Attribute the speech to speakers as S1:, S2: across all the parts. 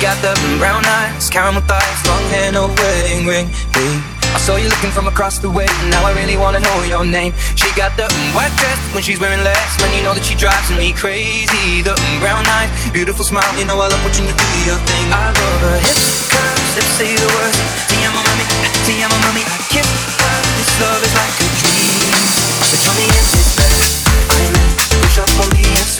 S1: got the brown eyes, caramel thighs, long hair, no wedding ring. Hey, I saw you looking from across the way, and now I really wanna know your name. She got the white dress when she's wearing less, when you know that she drives me crazy. The brown eyes, beautiful smile, you know I love watching you do your thing. I love her hips, curves, lips say the words. Tiamo mommy, Tiamo mommy, I kiss her. This love is like a dream. So tell me,
S2: is
S3: it better? I mean,
S1: push up on me,
S4: answer.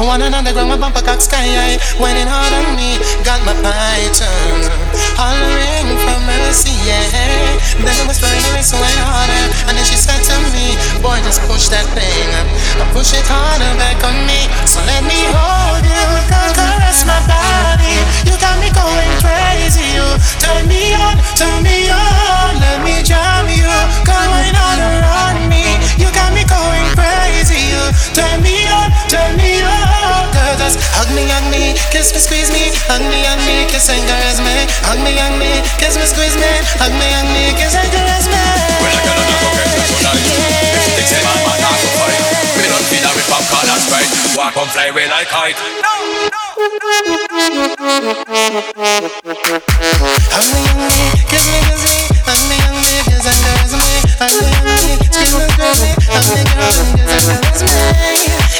S4: One another ground, my bumper cock sky high Whining hard on me, got my python Hollering for mercy, yeah. Then I was whispering the so went harder And then she said to me Boy, just push that thing I push it harder back on me. So let me hold you, caress my body You got me going crazy, you. Turn me on, turn me on. Let me jam you, going all around me. You got me going crazy. You. Turn me on, turn me on. Girl, just hug me, hug me, kiss me, squeeze me, hug me, hug me, kiss and caress me. Hug me, hug me, kiss me, squeeze me, hug me, hug me, kiss and caress me. When I get on the cocaine, so nice. If you think say man, man, not to fight. Me don't feel that with popcorn and sprite. Walk on, fly away like kite. No, no. Hug me, hug me, kiss me, kiss me, hug me, hug me, kiss and caress me. I'm the only, she's my girl, I'm the girl, and just as well as me. The kiss me, kiss me, the only, kiss and caress me. I'm the only, she's my girl, I'm the girl, and just as well as me.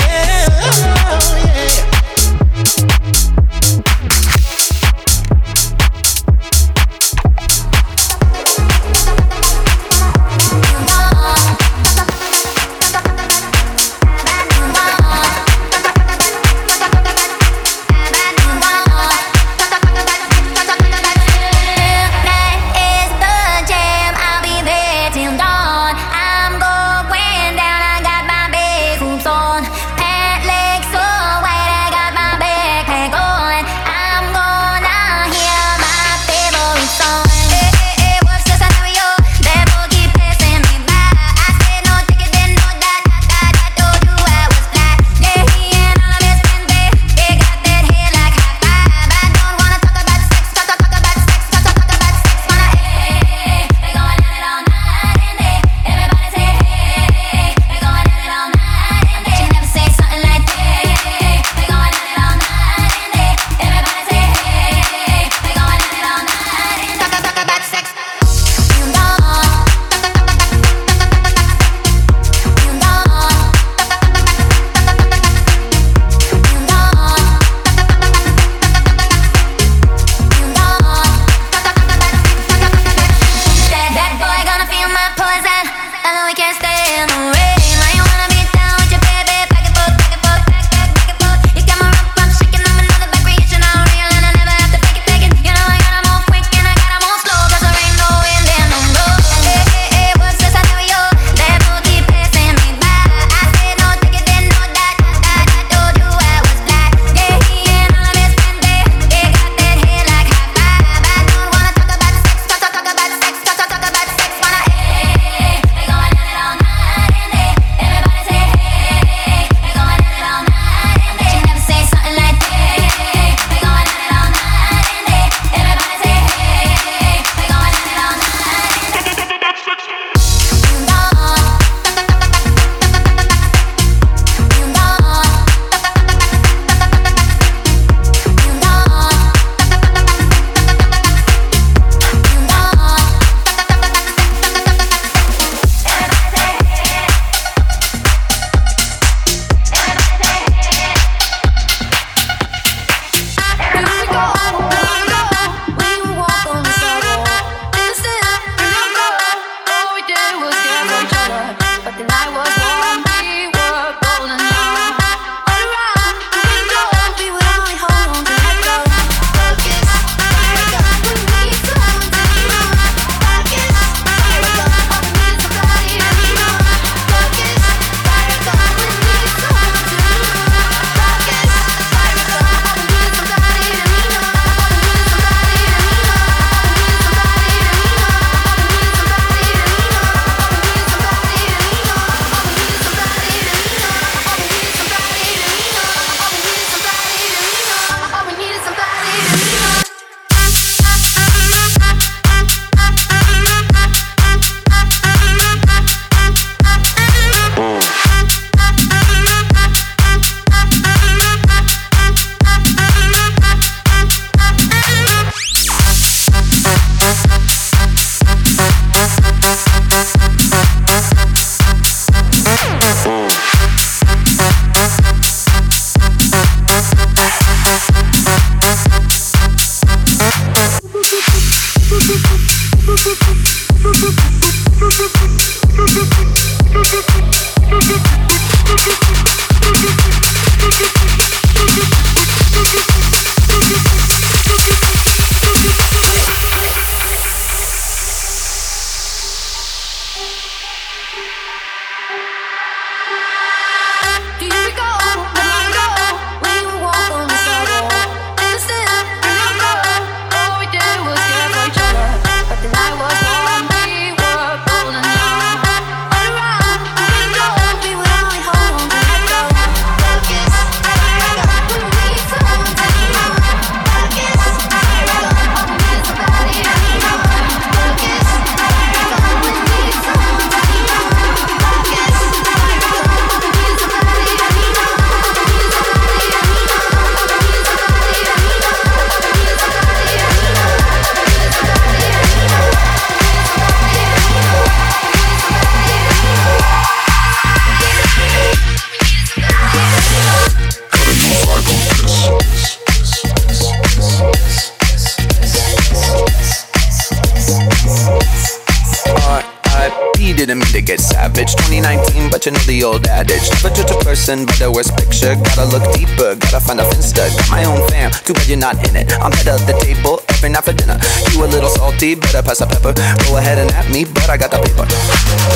S5: person by the worst picture. Gotta look deeper, gotta find a finsta. Got my own fam, too bad you're not in it. I'm of the table every night for dinner. You a little salty, better pass the pepper. Go ahead and at me, but I got the paper.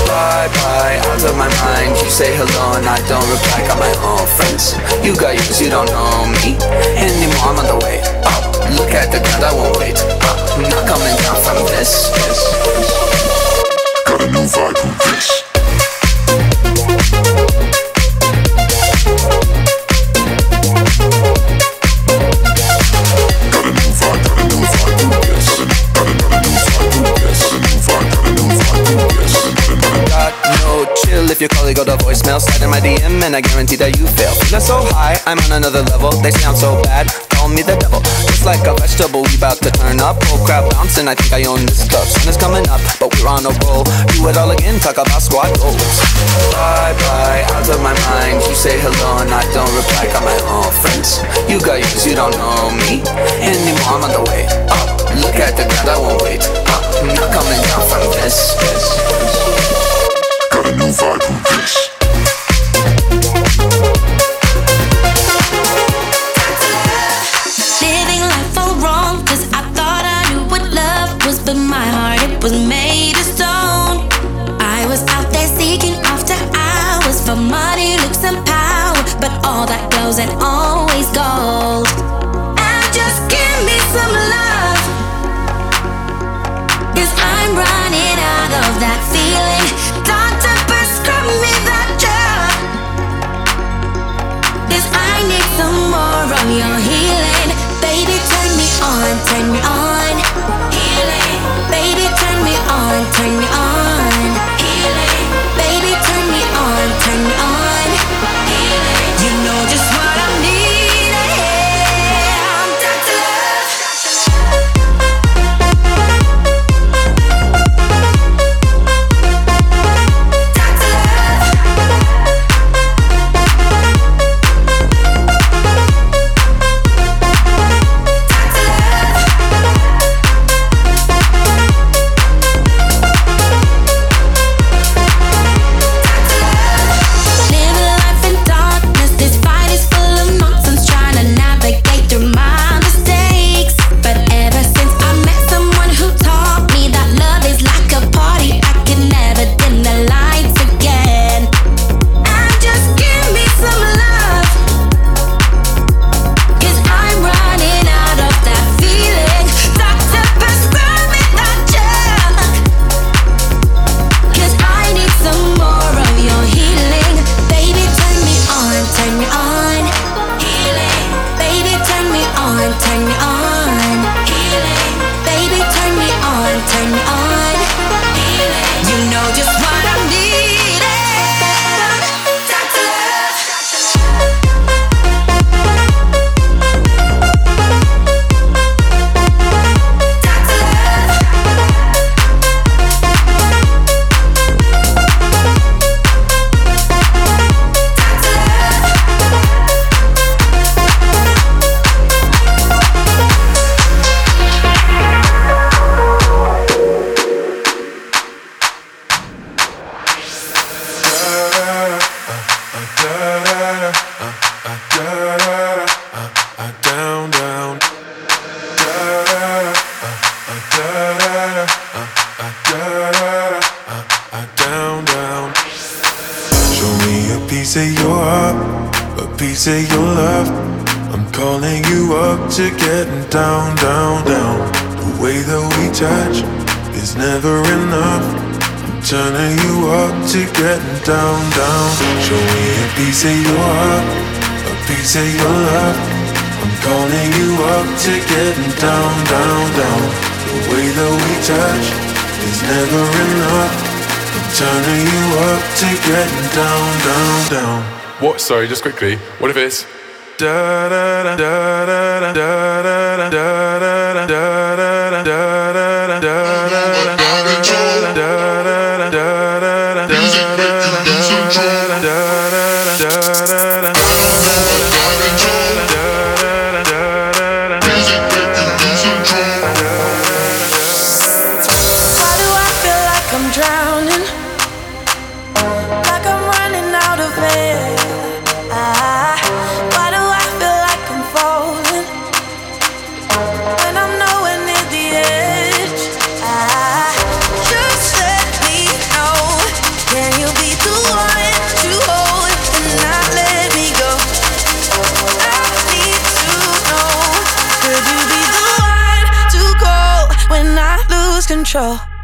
S5: Bye bye, out of my mind. You say hello and I don't reply. Got my own friends. You got yours, you don't know me anymore. I'm on the way up. Look at the ground, I won't wait up. Not coming down from this.
S6: Got a new vibe with this.
S5: If your colleague got a voicemail, slide in my DM and I guarantee that you fail. Feeling so high, I'm on another level. They sound so bad, call me the devil. It's like a vegetable, we bout to turn up. Whole crowd bouncing, I think I own this club. Sun is coming up, but we're on a roll. Do it all again, talk about squad goals. Bye bye, out of my mind. You say hello and I don't reply. Got my own friends. You got yours, you don't know me anymore. I'm on the way up. Look at the ground, I won't wait up. Not coming down from this. this
S2: Living life all wrong, cause I thought I knew what love was, but my heart, it was made pouring I'm
S7: turning you up to getting down, down, down.
S8: What? Sorry, just quickly. What if it's
S7: da da da da da da da da da da da da da da da
S9: da control.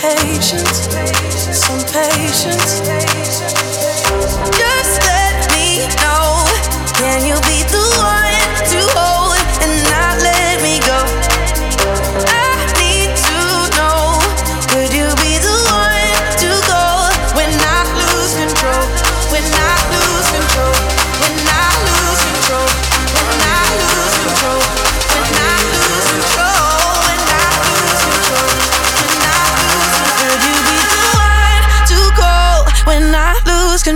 S9: patience, some patience.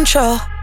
S9: control.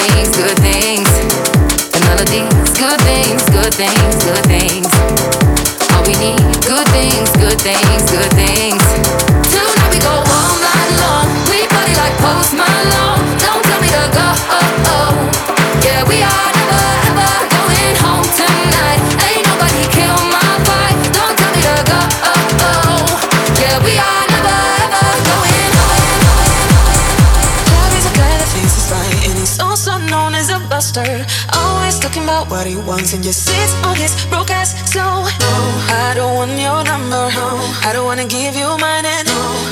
S10: things, good things. The melodies, good things, good things, good things.
S11: once and you sit on this broke ass. No, I don't want your number. No, I don't wanna give you mine.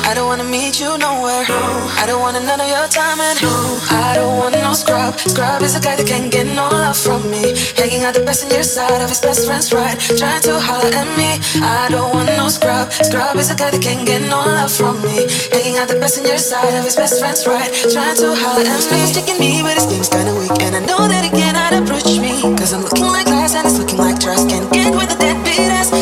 S11: I don't wanna meet you nowhere. No. I don't wanna none of your time and no. I don't want no scrub. Scrub is a guy that can't get no love from me. Hanging out the best in your side of his best friend's right. Trying to holler at me. I don't want no scrub. Scrub is a guy that can't get no love from me. Hanging out the best in your side of his best friend's right. Trying to holler at me. He's taking me, but his game's kinda weak. And I know that he cannot approach me. Cause I'm looking like glass and it's looking like trust. Can't get with a deadbeat ass.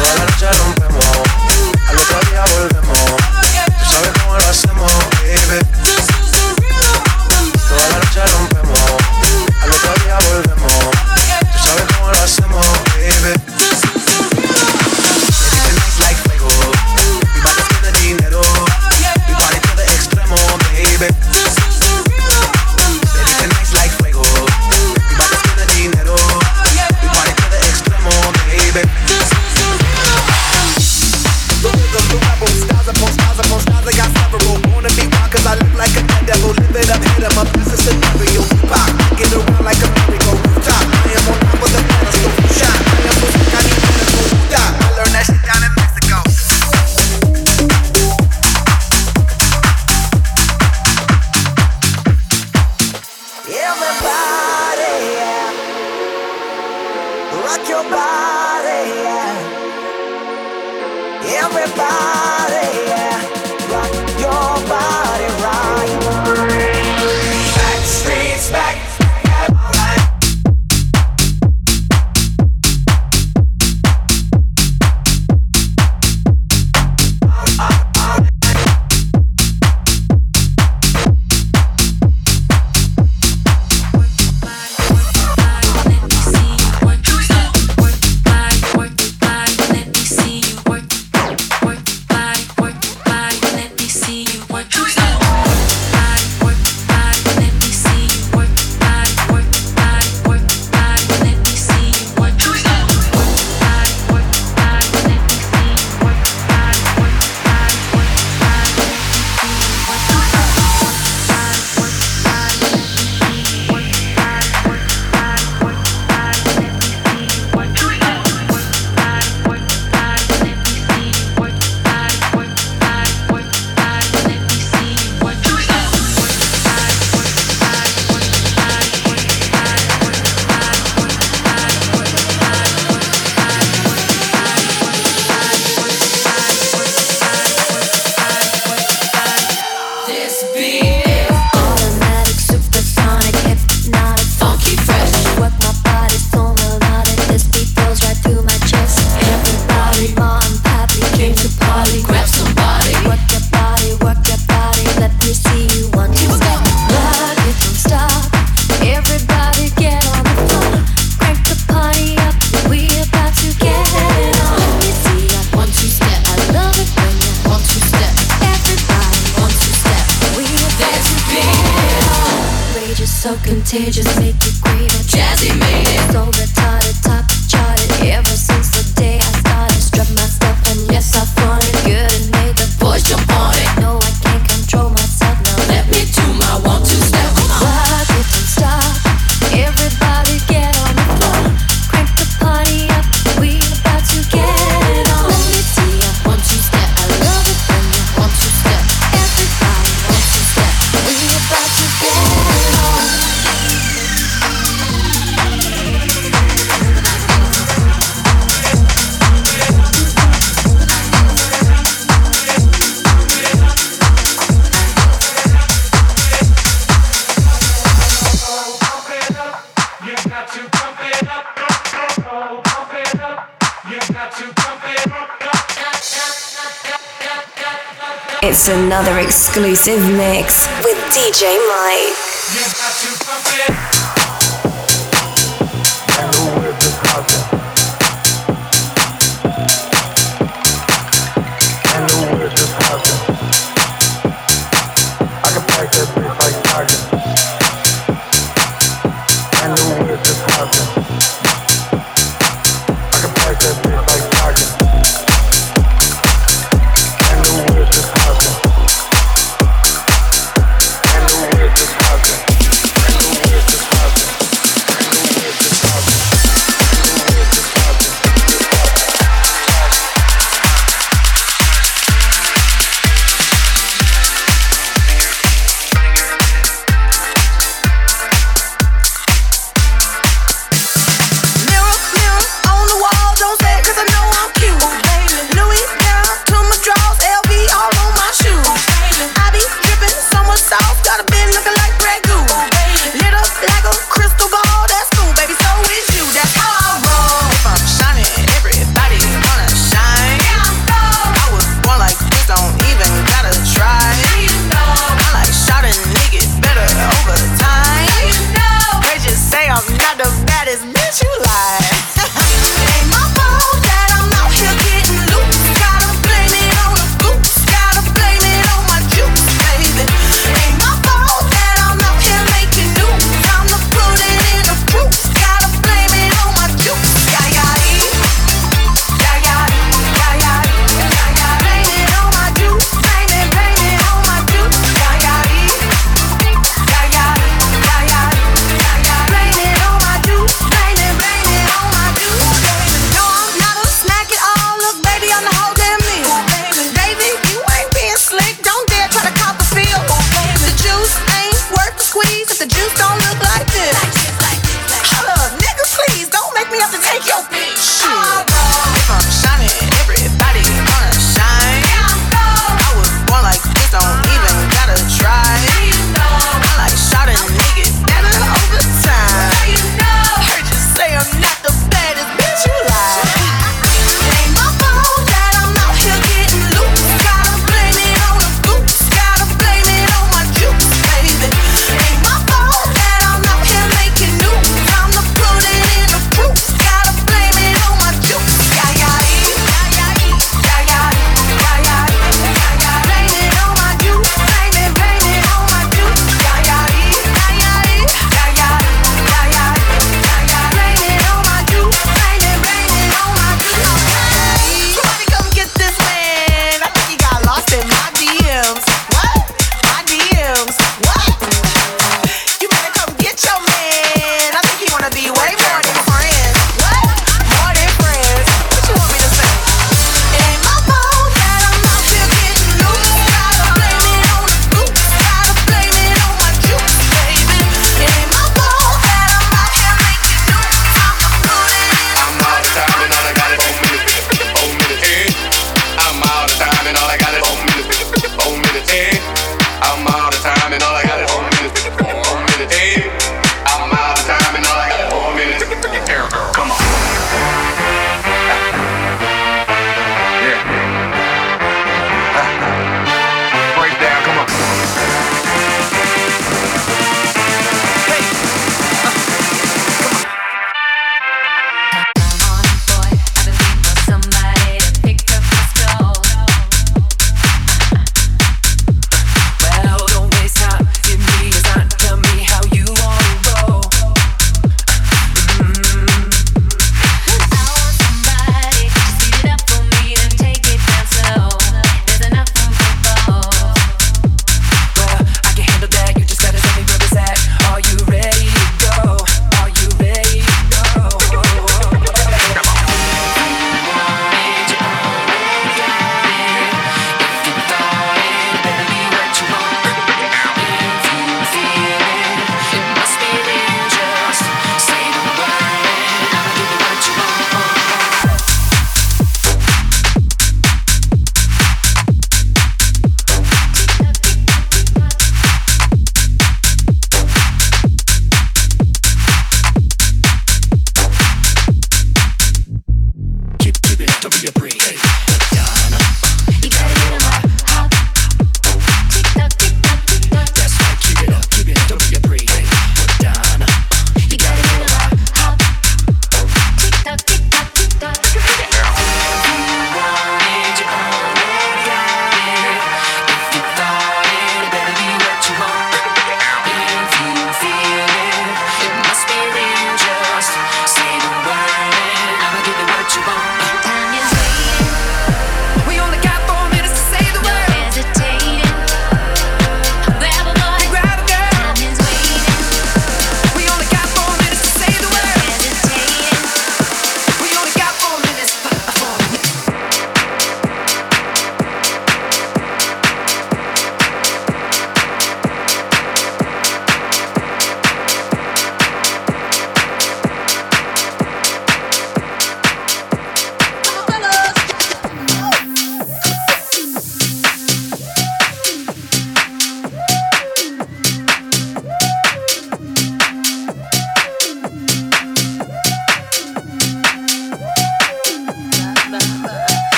S12: Toda la noche rompemos, al otro día volvemos. Tú sabes cómo lo hacemos, baby.
S13: It's another exclusive mix with DJ Mike.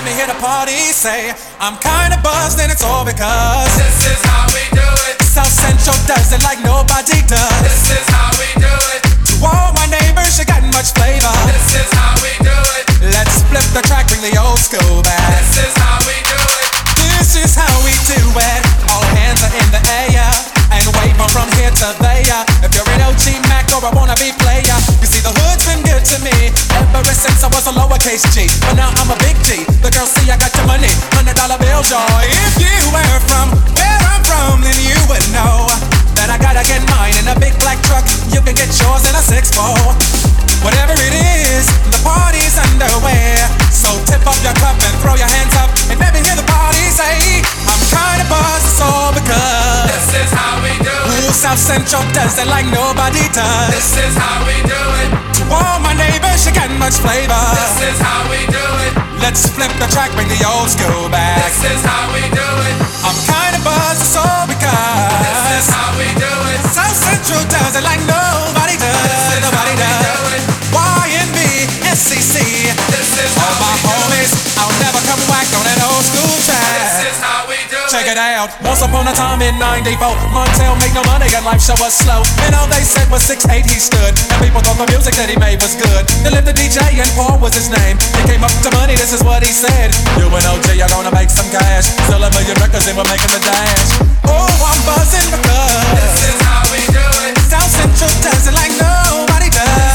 S14: Let me hear the party say, I'm kinda buzzed and it's all because this is how we do it. South Central does it like nobody does. This is how we do it. To all my neighbors, you got much flavor. This is how we do it. Let's flip the track, bring the old school back. This is how we do it. This is how we do it. All hands are in the air and wave 'em from here to there. If you're an OG Mac or a wannabe player, you see the hood's been good to me ever since I was a lowercase G. But now I'm a big G. The girls see I got your money, hundred dollar bills, y'all. If you were from where I'm from, then you would know that I gotta get mine in a big black truck. You can get yours in a six four. Whatever it is, the party's underway. So tip up your cup and throw your hands up and let me hear the party say, I'm kinda buzzed, it's all because this is how we do it. Ooh, South Central does it like nobody does. This is how we do it. To all my neighbors, you got much flavor. This is how we do it. Let's flip the track, bring the old school back. This is how we do it. I'm kinda buzzed, it's all because this is how we do it. South Central does it like nobody does. nobody does. YNB, SCC. This is all my homies. It out. Once upon a time in 94, Montell made no money and life show was slow. And all they said was 6'8 he stood. And people thought the music that he made was good. They lived the DJ and Paul was his name. He came up to money, this is what he said. You and OG are gonna make some cash. Sell a million records and we're making the dash. Oh, I'm buzzing because this is how we do it. South Central does it like nobody does.